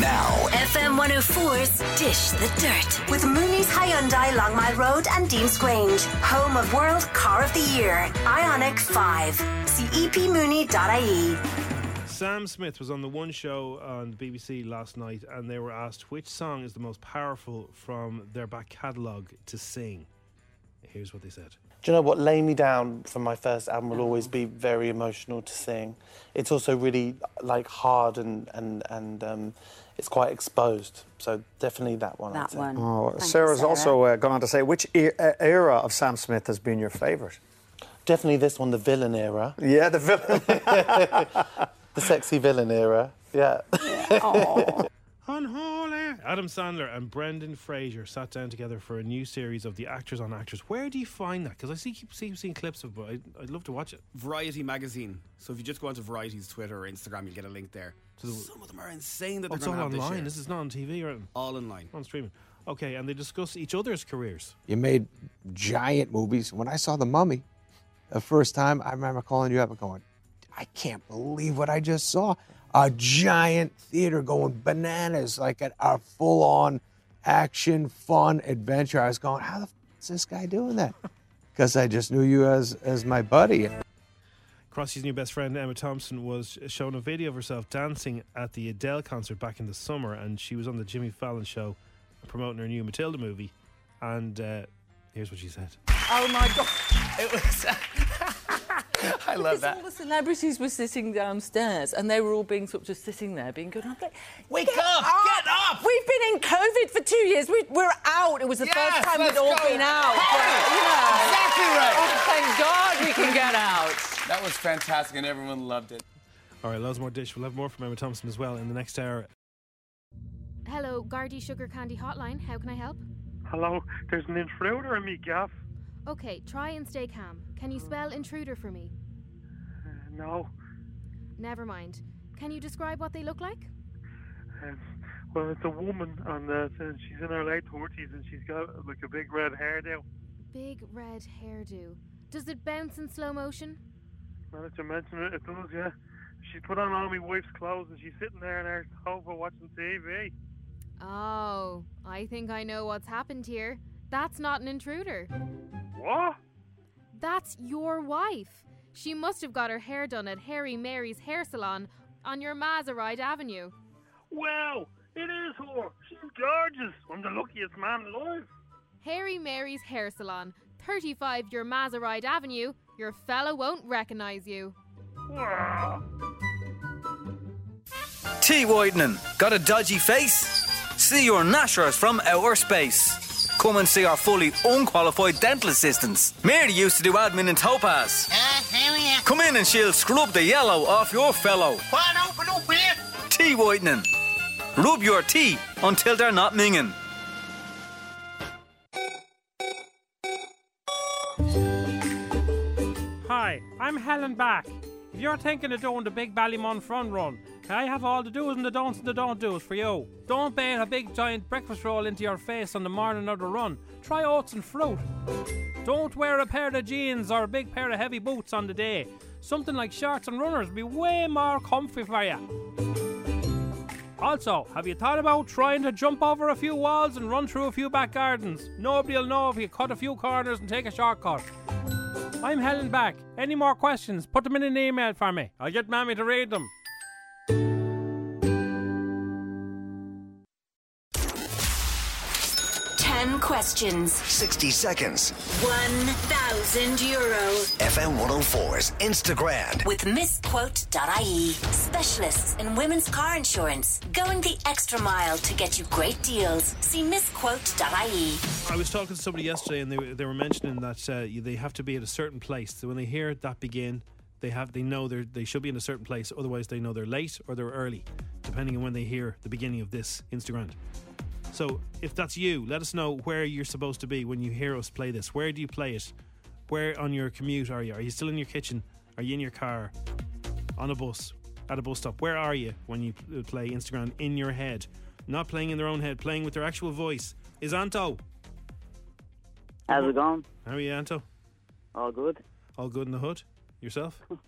Now, FM 104's Dish the Dirt with Mooney's Hyundai Long Mile Road and Deansgrange, home of World Car of the Year, Ioniq 5. See E epmooney.ie. Sam Smith was on the one show on BBC last night, and they were asked which song is the most powerful from their back catalogue to sing. Here's what they said. Do you know what? Lay Me Down from my first album will always be very emotional to sing. It's also really like hard and and and um, it's quite exposed. So definitely that one. I'd That one. Oh, Thank you, Sarah's Sarah. also uh, gone on to say which e- uh, era of Sam Smith has been your favourite? Definitely this one, the villain era, Yeah, the villain. the sexy villain era. Yeah. Unholy. Adam Sandler and Brendan Fraser sat down together for a new series of the Actors on Actors. Where do you find that? Because I see keep see, seeing clips of but I'd, I'd love to watch it. Variety magazine. So if you just go onto Variety's Twitter or Instagram, you'll get a link there. Some of them are insane that Oh, they're it's all online. this This is not on TV or anything. all online. on streaming. Okay, and they discuss each other's careers. You made giant movies. When I saw The Mummy the first time, I remember calling you up and going, I can't believe what I just saw. A giant theater going bananas, like a, a full on action, fun adventure. I was going, how the f- is this guy doing that? Because I just knew you as, as my buddy. Crossy's new best friend Emma Thompson was shown a video of herself dancing at the Adele concert back in the summer, and she was on the Jimmy Fallon show promoting her new Matilda movie. And uh, here's what she said. Oh my god! It was. I love because all the celebrities were sitting downstairs, and they were all being sort of just sitting there, being good. I'm like, Wake "Get up! Get up!" We've been in COVID for two years. We, we're out. It was the Yes, first time we'd all go. been out. Hey, but, you know, exactly right. Oh, thank God we can get out. That was fantastic, and everyone loved it. All right, loads more dish. We'll have more from Emma Thompson as well in the next hour. Hello, Gardy Sugar Candy Hotline. How can I help? Hello, there's an intruder in me gaff. Okay, try and stay calm. Can you spell intruder for me? Uh, no, Never mind. Can you describe what they look like? um, well, it's a woman, and uh, and she's in her late thirties, and she's got like a big red hairdo. Big red hairdo. Does it bounce in slow motion? Now that you mention it, it does, yeah. She put on all my wife's clothes, and she's sitting there in her sofa watching TV. Oh, I think I know what's happened here. That's not an intruder. What? That's your wife. She must have got her hair done at Harry Mary's hair salon on your Mazaride Avenue. Wow, it is her. She's gorgeous. I'm the luckiest man alive. Harry Mary's hair salon, 35 your Mazaride Avenue. Your fella won't recognize you. Wow. Tea whitening. Got a dodgy face? See your Nashers from outer space. Come and see our fully unqualified dental assistants. Mary used to do admin in Topaz. Come in and she'll scrub the yellow off your fellow. What? Open up here. Tea whitening. Rub your tea until they're not minging. Back. If you're thinking of doing the big Ballymun front run, I have all the do's and the don'ts and the don't do's for you. Don't bait a big giant breakfast roll into your face on the morning of the run. Try oats and fruit. Don't wear a pair of jeans or a big pair of heavy boots on the day. Something like shorts and runners will be way more comfy for you. Also, have you thought about trying to jump over a few walls and run through a few back gardens? Nobody'll know if you cut a few corners and take a shortcut. I'm Helen back. Any more questions? Put them in an email for me. I'll get Mammy to read them. Questions. 60 seconds. 1,000 euro. FM 104's Instagram. With missquote.ie. Specialists in women's car insurance. Going the extra mile to get you great deals. See missquote.ie. I was talking to somebody yesterday, and they were- they were mentioning that uh, you- they have to be at a certain place. So when they hear that begin, they have they know they they should be in a certain place. Otherwise, they know they're late or they're early, depending on when they hear the beginning of this Instagram. So if that's you, let us know where you're supposed to be when you hear us play this. Where do you play it? Where on your commute are you? Are you still in your kitchen? Are you in your car? On a bus? At a bus stop? Where are you when you play Instagram in your head? Not playing in their own head, playing with their actual voice. Is Anto? How's it going? How are you, Anto? All good. All good in the hood? Yourself?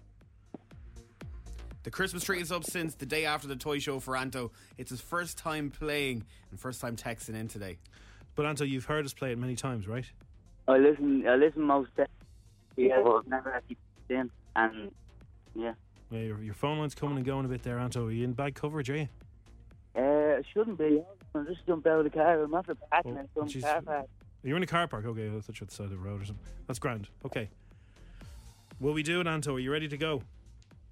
The Christmas tree is up since the day after the toy show for Anto. It's his first time playing and first time texting in today. But Anto, you've heard us play it many times, right? I listen. I listen most days. Yeah, but I've never actually put in. And yeah, Yeah, your, your phone line's coming and going a bit there, Anto. Are you in bad coverage, are you? uh, it shouldn't be. I just jumped out of the car. I'm after parking in some car park. You're in a car park. Okay, I thought you're at the side of the road or something. That's grand. Okay. Will we do it, Anto? Are you ready to go?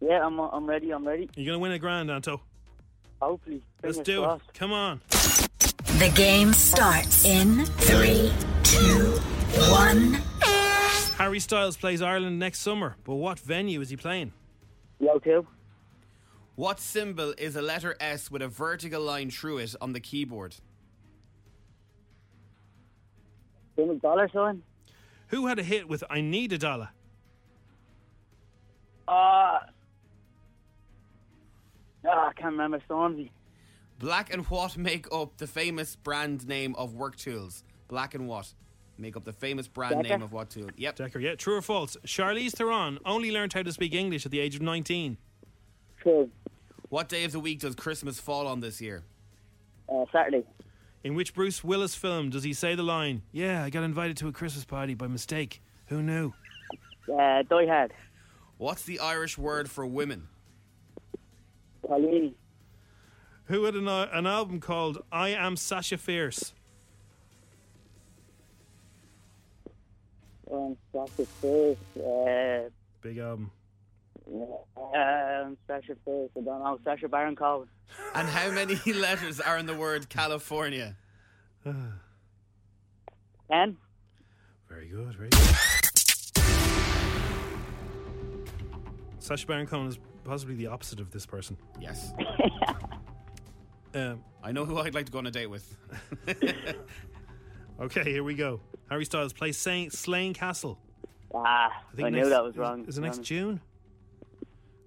Yeah, I'm. I'm ready. I'm ready. You're going to win a grand, Anto. Hopefully. Let's do crossed. it. Come on. The game starts in three, two, one. Harry Styles plays Ireland next summer, but what venue is he playing? Yo, too. What symbol is a letter S with a vertical line through it on the keyboard? Same dollar sign. Who had a hit with I Need a Dollar? Uh, ah, I can't remember Stormzy. Black and what make up the famous brand name of work tools? Black and what make up the famous brand Decker. name of what tool? Yep. Decker, yeah. True or false? Charlize Theron only learned how to speak English at the age of 19. True. What day of the week does Christmas fall on this year? Uh, Saturday. In which Bruce Willis film does he say the line, Yeah, I got invited to a Christmas party by mistake? Who knew? Uh, Die Hard. What's the Irish word for women? Pauline. Who had an, uh, an album called I Am Sasha Fierce? Um, Sasha Fierce. Uh, Big album. um, Sasha Fierce. I don't know. Sacha Baron Cohen. And how many letters are in the word California? Ten. Very good, very good. Sacha Baron Cohen is possibly the opposite of this person. Yes. Um, I know who I'd like to go on a date with. okay, here we go. Harry Styles plays Slain, Slane Castle. Ah, I, knew next- that was wrong. Is it next June?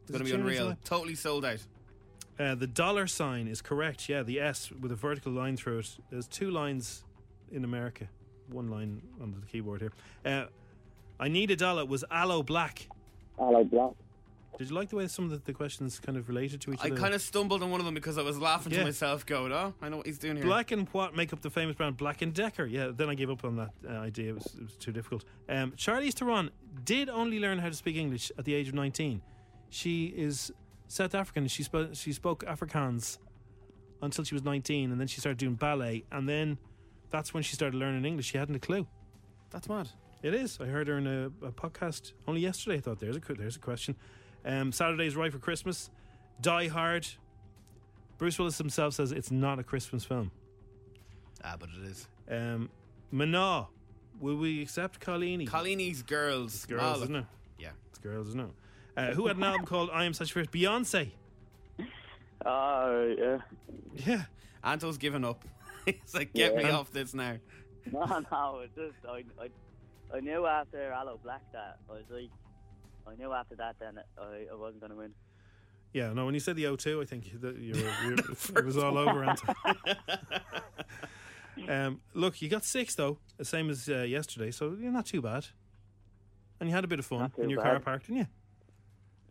It's going to be June unreal. Totally sold out. Uh, the dollar sign is correct. Yeah, the S with a vertical line through it. There's two lines in America, one line on the keyboard here. Uh, I need a dollar was Aloe Blacc. Aloe Blacc. Did you like the way some of the, the questions kind of related to each I other? I kind of stumbled on one of them because I was laughing Yeah. to myself, going, "Oh, I know what he's doing here." Black and what make up the famous brand Black and Decker? Yeah, then I gave up on that uh, idea. It was, it was too difficult. Um, Charlize Theron did only learn how to speak English at the age of 19. She is South African. She, sp- she spoke Afrikaans until she was 19, and then she started doing ballet, and then that's when she started learning English. She hadn't a clue. That's mad. It is. I heard her in a, a podcast only yesterday. I thought there's a there's a question. Um, Saturday's right for Christmas. Die Hard. Bruce Willis himself says it's not a Christmas film. Ah, but it is. Um, Mná. Will we accept Colini? Collini's girls. It's girls, isn't it? Yeah. It's girls, isn't it? Uh, who had an album called I Am Sasha Fierce? Beyonce. Oh, yeah. Yeah. Anto's given up. He's like, get me off this now. No, no, it's just I, I, I knew after Aloe Blacc that I was like, I knew after that then I, I wasn't gonna win. Yeah, no, when you said the O2, I think that you were, it was all over, um, look, you got six, though, the same as uh, yesterday, so you're not too bad. And you had a bit of fun in your car park, didn't you?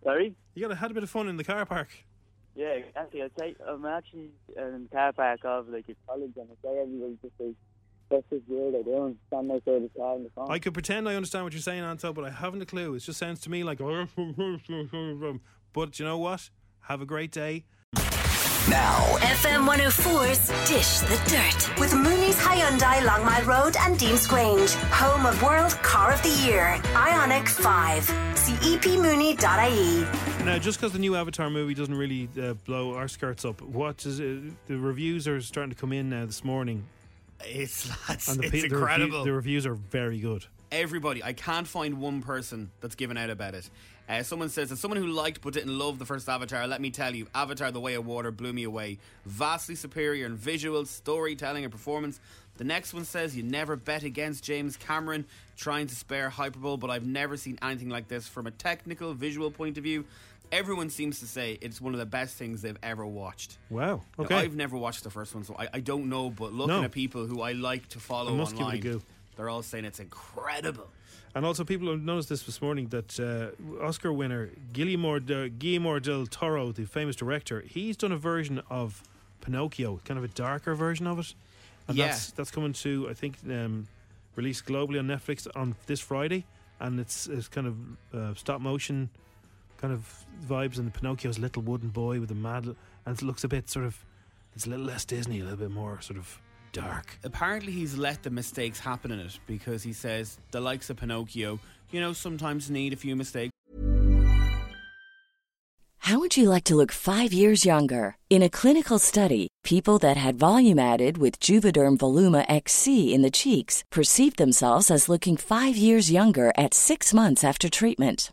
Sorry? You got a, had a bit of fun in the car park. Yeah, actually, I say I'm actually in the car park of like a college, and I say everybody just like That's just all they're doing. Standing outside the car in the phone. I could pretend I understand what you're saying, Anto, but I haven't a clue. It just sounds to me like. But you know what? Have a great day. Now, FM 104's Dish the Dirt with Mooney's Hyundai Long Mile Road and Deansgrange, home of World Car of the Year, Ioniq 5. See epmooney.ie. Now, just because the new Avatar movie doesn't really uh, blow our skirts up, what is it? The reviews are starting to come in now this morning. It's lads, And the, it's pe- the, review- incredible. the reviews are very good. Everybody, I can't find one person that's given out about it. Uh, someone says, as someone who liked but didn't love the first Avatar, let me tell you, Avatar: The Way of Water blew me away. Vastly superior in visuals, storytelling, and performance. The next one says, you never bet against James Cameron, trying to spare hyperbole, but I've never seen anything like this from a technical, visual point of view. Everyone seems to say it's one of the best things they've ever watched. Wow. Now, Okay. I've never watched the first one, so I, I don't know. But looking No. at people who I like to follow I must give it a online, they're all saying it's incredible. And also, people have noticed this this morning that uh, Oscar winner Guillermo, de, Guillermo del Toro, the famous director, he's done a version of Pinocchio, kind of a darker version of it. And Yeah. that's that's coming to I think um, released globally on Netflix on this Friday, and it's it's kind of uh, stop motion kind of vibes, and Pinocchio's little wooden boy with a mad, and it looks a bit sort of it's a little less Disney, a little bit more sort of dark. Apparently, he's let the mistakes happen in it because he says the likes of Pinocchio, you know, sometimes need a few mistakes. How would you like to look five years younger? In a clinical study, people that had volume added with Juvederm Voluma XC in the cheeks perceived themselves as looking five years younger at six months after treatment.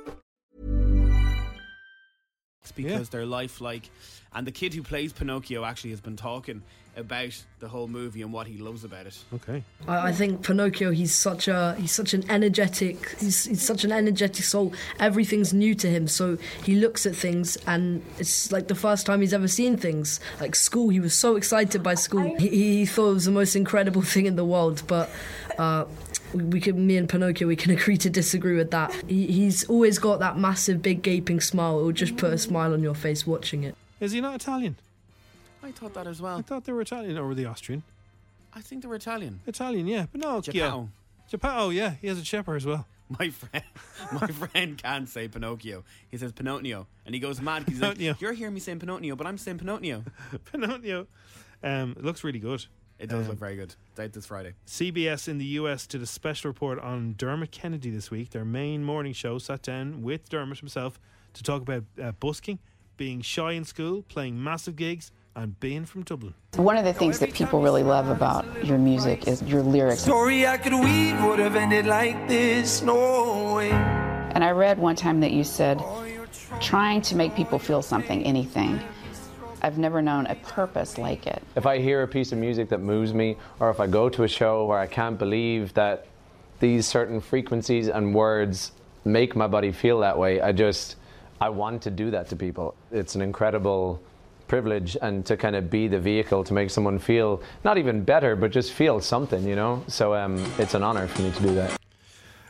because they're lifelike. And the kid who plays Pinocchio actually has been talking about the whole movie and what he loves about it. Okay. I, I think Pinocchio. He's such a he's such an energetic he's, he's such an energetic soul. Everything's new to him, so he looks at things and it's like the first time he's ever seen things. Like school, he was so excited by school. He, he thought it was the most incredible thing in the world. But uh, we, we can, me and Pinocchio, we can agree to disagree with that. He, he's always got that massive, big, gaping smile. It will just put a smile on your face watching it. Is he not Italian? I thought that as well. I thought they were Italian or were they Austrian? I think they were Italian. Italian, yeah. But no, yeah. Geppetto. Geppetto, yeah. He has a chipper as well. My friend, my friend can't say Pinocchio. He says Pinocchio, and he goes mad. He's like, "You're hearing me saying Pinocchio, but I'm saying Pinocchio." Pinocchio. Um, it looks really good. It does Um, look very good. It's out this Friday. CBS in the US did a special report on Dermot Kennedy this week. Their main morning show sat down with Dermot himself to talk about uh, busking, being shy in school, playing massive gigs, and being from Dublin. One of the things that people really love about your music is your lyrics. Story I could weave would have ended like this. No way. And I read one time that you said, trying to make people feel something, anything, I've never known a purpose like it. If I hear a piece of music that moves me, or if I go to a show where I can't believe that these certain frequencies and words make my body feel that way, I just, I want to do that to people. It's an incredible privilege and to kind of be the vehicle to make someone feel not even better, but just feel something, you know? So um, it's an honor for me to do that.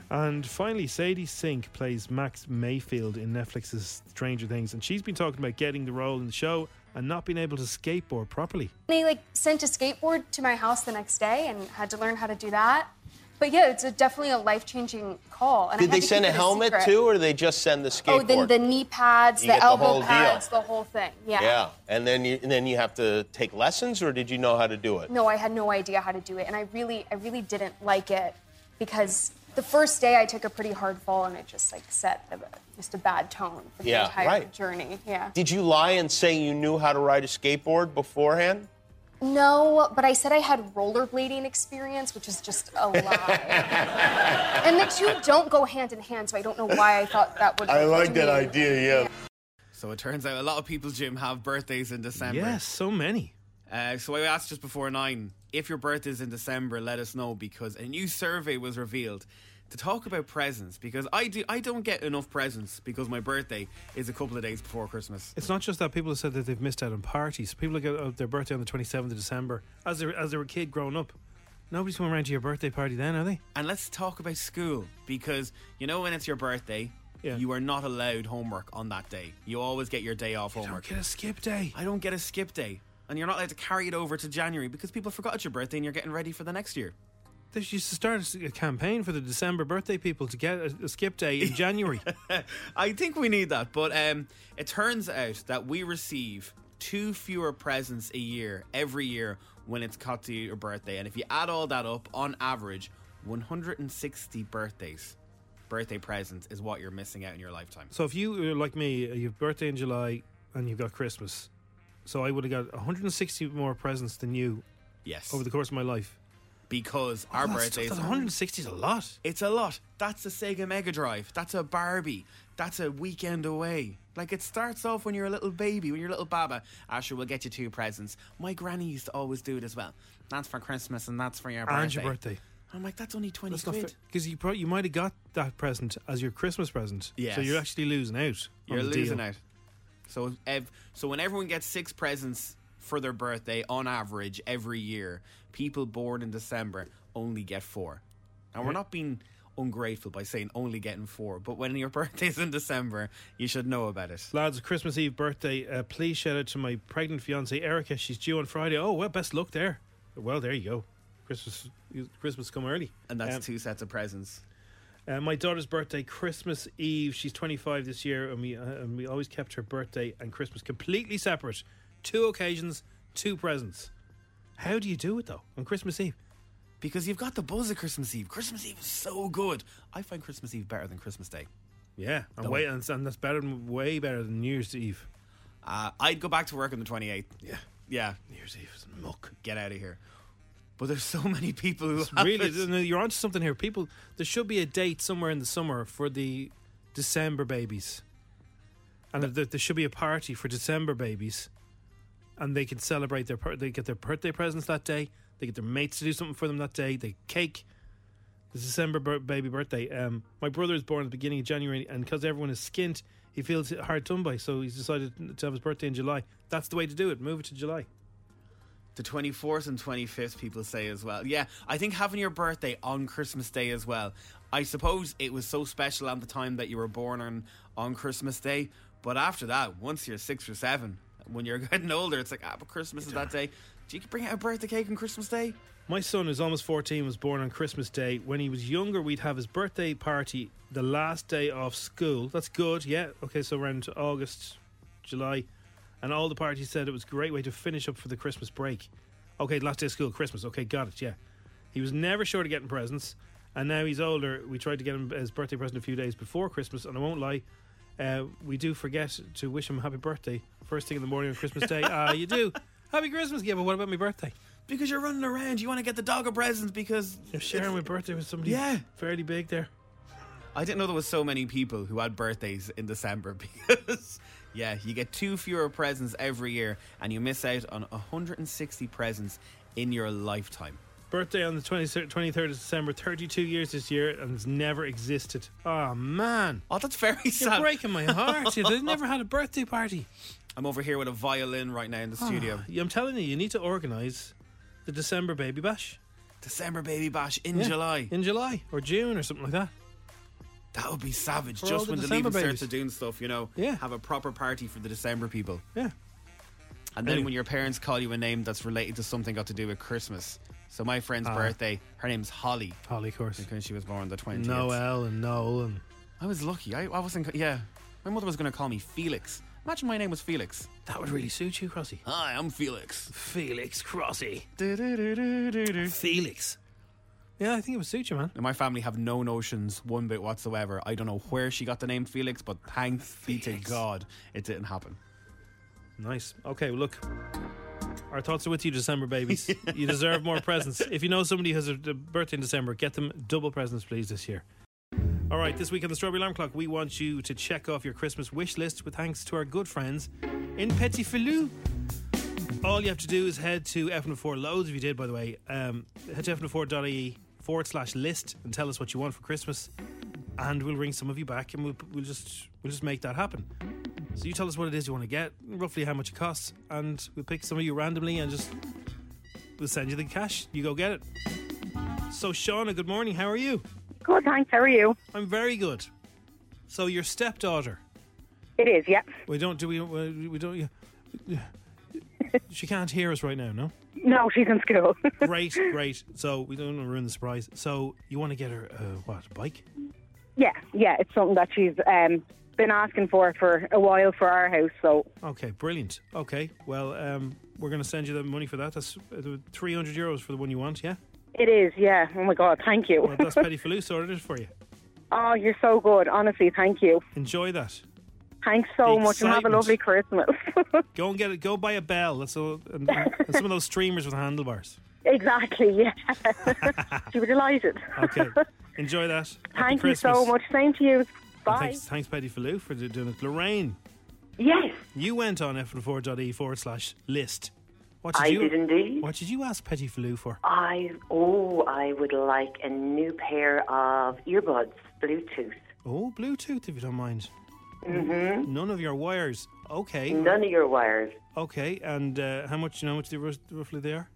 And finally, Sadie Sink plays Max Mayfield in Netflix's Stranger Things, and she's been talking about getting the role in the show and not being able to skateboard properly. They like sent a skateboard to my house the next day and had to learn how to do that. But yeah, it's a, definitely a life changing call. And Did had they send a helmet secret. too, or did they just send the skateboard? Oh, then the knee pads, You the get the elbow deal. pads, the whole thing. Yeah. Yeah, and then you and then you have to take lessons, or did you know how to do it? No, I had no idea how to do it, and I really, I really didn't like it because the first day I took a pretty hard fall, and it just like set a, just a bad tone for the entire right. journey. Yeah. Did you lie and say you knew how to ride a skateboard beforehand? No, but I said I had rollerblading experience, which is just a lie. and the two don't go hand in hand, so I don't know why I thought that would. I like that me. idea. Yeah. So it turns out a lot of people, Jim, have birthdays in December. Yes, so many. Uh, so I asked just before nine if your birthday is in December, let us know because a new survey was revealed to talk about presents. Because I do, I don't get enough presents because my birthday is a couple of days before Christmas. It's not just that people have said that they've missed out on parties. People get uh, their birthday on the 27th of December as they, as they were a kid growing up. Nobody's going around to your birthday party then, are they? And let's talk about school because you know when it's your birthday, yeah. you are not allowed homework on that day. You always get your day off homework. get a skip day. I don't get a skip day. And you're not allowed to carry it over to January because people forgot it's your birthday and you're getting ready for the next year. They used to start a campaign for the December birthday people to get a, a skip day in January. I think we need that, but um, it turns out that we receive two fewer presents a year every year when it's cut to your birthday. And if you add all that up, on average, 160 birthdays, birthday presents is what you're missing out in your lifetime. So if you like me, you've birthday in July and you've got Christmas. So I would have got 160 more presents than you. Yes. Over the course of my life. Because Oh, our that's- birthdays. that's 160 is a lot. It's a lot. That's a Sega Mega Drive. That's a Barbie. That's a weekend away. Like it starts off when you're a little baby, when you're a little baba. Asher will get you two presents. My granny used to always do it as well. That's for Christmas and that's for your birthday. And your birthday. I'm like, that's only 20 That's not quid. Because you pro- you might have got that present as your Christmas present. Yes. So you're actually losing out. on You're the losing deal. out. So, ev- so when everyone gets six presents for their birthday on average every year, people born in December only get four. And we're not being ungrateful by saying only getting four, but when your birthday's in December, you should know about it. Lads, Christmas Eve birthday. Uh, please shout out to my pregnant fiance Erica. She's due on Friday. Oh well, best luck there. Well, there you go. Christmas, Christmas come early, And that's Um, two sets of presents. Uh, my daughter's birthday, Christmas Eve. She's 25 this year, and we uh, and we always kept her birthday and Christmas completely separate. Two occasions, two presents. How do you do it though on Christmas Eve? Because you've got the buzz of Christmas Eve. Christmas Eve is so good. I find Christmas Eve better than Christmas Day. Yeah, and, way, and, and that's better than way better than New Year's Eve. Uh, I'd go back to work on the 28th. Yeah. Yeah. New Year's Eve is muck. Get out of here. But there's so many people who really, it. you're onto something here. People, there should be a date somewhere in the summer for the December babies, and there, there should be a party for December babies, and they can celebrate their they get their birthday presents that day. They get their mates to do something for them that day. They cake. The December baby birthday. Um, my brother is born at the beginning of January, and because everyone is skint, he feels hard done by. So he's decided to have his birthday in July. That's the way to do it. Move it to July. The 24th and 25th, people say as well. Yeah, I think having your birthday on Christmas Day as well. I suppose it was so special at the time that you were born on, on Christmas Day. But after that, once you're six or seven, when you're getting older, it's like, ah, but Christmas is that day. Do you bring out a birthday cake on Christmas Day? My son, who's almost 14, was born on Christmas Day. When he was younger, we'd have his birthday party the last day of school. That's good, yeah. Okay, so around August, July. And all the parties said it was a great way to finish up for the Christmas break. Okay, last day of school, Christmas. Okay, got it, yeah. He was never short of getting presents. And now he's older. We tried to get him his birthday present a few days before Christmas. And I won't lie, uh, we do forget to wish him happy birthday first thing in the morning on Christmas Day. Ah, you do. Happy Christmas, yeah, but what about my birthday? Because you're running around, you want to get the dog a present because You're sharing my birthday with somebody Yeah. fairly big there. I didn't know there was so many people who had birthdays in December because, yeah, you get two fewer presents every year and you miss out on 160 presents in your lifetime. Birthday on the 20, 23rd of December, 32 years this year, and it's never existed. Oh, man. Oh, that's very You're sad. breaking my heart. They've never had a birthday party. I'm over here with a violin right now in the Ah, studio. I'm telling you, you need to organise the December baby bash. December baby bash in Yeah, July. In July or June or something like that. That would be savage. For Just when the December leaving babies. starts doing stuff, you know. Yeah. Have a proper party for the December people. Yeah. And then when your parents call you a name that's related to something got to do with Christmas. So my friend's Ah. birthday, her name's Holly. Holly, of course. Because she was born the 20th. Noel and Noel and I was lucky. I, I wasn't. Yeah. My mother was going to call me Felix. Imagine my name was Felix. that would really suit you, Crossy. Hi, I'm Felix. Felix Crossy. Felix. Yeah, I think it would suit you, man. And my family have no notions one bit whatsoever. I don't know where she got the name Felix, but thanks be to God it didn't happen. Nice. Okay, well, look. Our thoughts are with you, December babies. you deserve more presents. If you know somebody who has a a birthday in December, get them double presents, please, this year. All right, this week on the Strawberry Alarm Clock, we want you to check off your Christmas wish list with thanks to our good friends in Petit Filou. All you have to do is head to F4 loads if you did, by the way. Um, head to f4.ie forward slash list and tell us what you want for Christmas, and we'll ring some of you back, and we'll, we'll just we'll just make that happen. So you tell us what it is you want to get, roughly how much it costs, and we'll pick some of you randomly and just we'll send you the cash. You go get it. So Shauna, good morning. How are you? Good, thanks. How are you? I'm very good. So your stepdaughter. It is, yeah. We don't do we we we don't. She can't hear us right now, no? No, she's in school. Great, great. So we don't want to ruin the surprise. So you want to get her uh, what a bike? yeah, yeah. It's something that she's um, been asking for for a while for our house. So Okay, brilliant. Okay, well, um, we're going to send you the money for that. That's uh, 300 euros for the one you want, yeah? it is, yeah. Oh my God, thank you. Well, that's Petit Filou sorted it for you. oh, you're so good. Honestly, thank you. Enjoy that. Thanks so The much, and have a lovely Christmas. Go and get it. Go buy a bell. That's all, and, and some of those streamers with handlebars. exactly, yeah. She'll be delighted. Okay, enjoy that. Happy Thank you so much. Same to you. And Bye. Thanks, thanks, Petit Filou, for doing it. Lorraine, Yes, you went on f4.e forward slash list. What I you, did indeed. What did you ask Petit Filou for? I oh, I would like a new pair of earbuds, Bluetooth. Oh, Bluetooth, if you don't mind. Mm-hmm. None of your wires. Okay. None of your wires. Okay, and uh, how much? You know how much they roughly they are?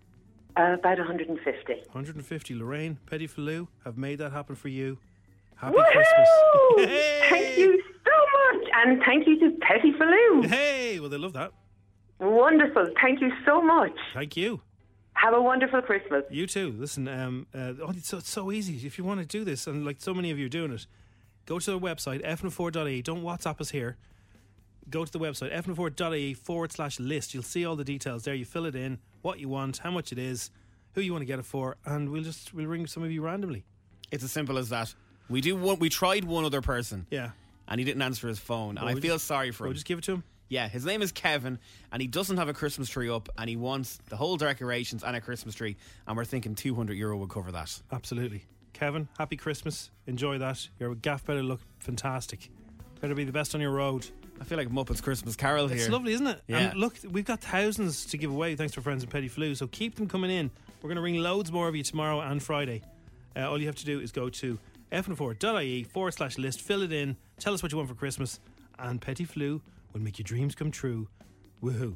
Uh, about 150. 150. Lorraine, Petit Filou have made that happen for you. Happy Woohoo! Christmas. Thank you so much, and thank you to Petit Filou. Hey, well they love that. Wonderful. Thank you so much. Thank you. Have a wonderful Christmas. You too. Listen, um, uh, oh, it's, so, it's so easy. If you want to do this, and like so many of you are doing it, go to the website, fn4.e. Don't WhatsApp us here. Go to the website, fn4.e forward slash list. You'll see all the details there. You fill it in, what you want, how much it is, who you want to get it for, and we'll just we'll ring some of you randomly. It's as simple as that. We do one. We tried one other person. Yeah. And he didn't answer his phone, and Well, I feel just- sorry for well, him. we just give it to him. Yeah, his name is Kevin, and he doesn't have a Christmas tree up, and he wants the whole decorations and a Christmas tree, and we're thinking 200 euro would cover that. Absolutely. Kevin, happy Christmas. Enjoy that. Your gaff better look fantastic. Better be the best on your road. I feel like Muppets Christmas Carol here. It's lovely, isn't it? Yeah. And look, we've got thousands to give away thanks to friends in Petit Filou. So keep them coming in. We're going to ring loads more of you tomorrow and Friday. Uh, all you have to do is go to fn4.ie forward slash list, fill it in, tell us what you want for Christmas, and Petit Filou will make your dreams come true. Woohoo.